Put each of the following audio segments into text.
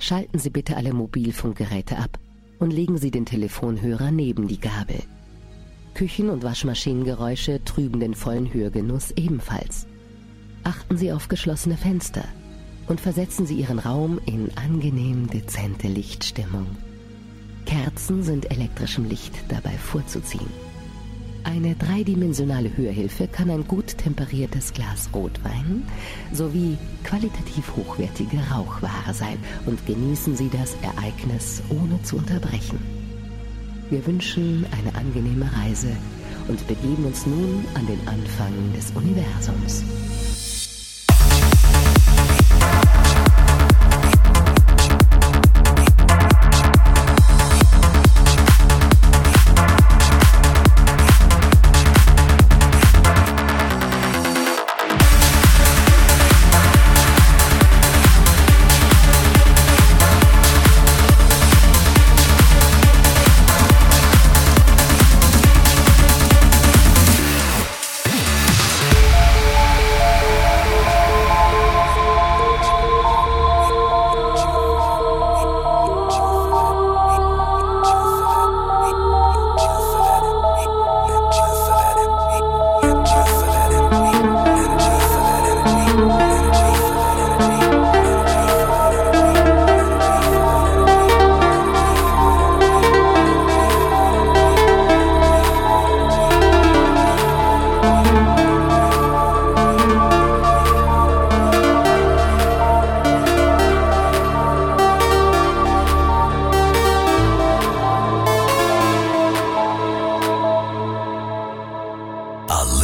Schalten Sie bitte alle Mobilfunkgeräte ab und legen Sie den Telefonhörer neben die Gabel. Küchen- und Waschmaschinengeräusche trüben den vollen Hörgenuss ebenfalls. Achten Sie auf geschlossene Fenster und versetzen Sie Ihren Raum in angenehm dezente Lichtstimmung. Kerzen sind elektrischem Licht dabei vorzuziehen. Eine dreidimensionale Hörhilfe kann ein gut temperiertes Glas Rotwein sowie qualitativ hochwertige Rauchware sein und genießen Sie das Ereignis ohne zu unterbrechen. Wir wünschen eine angenehme Reise und begeben uns nun an den Anfang des Universums.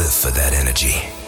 live for that energy.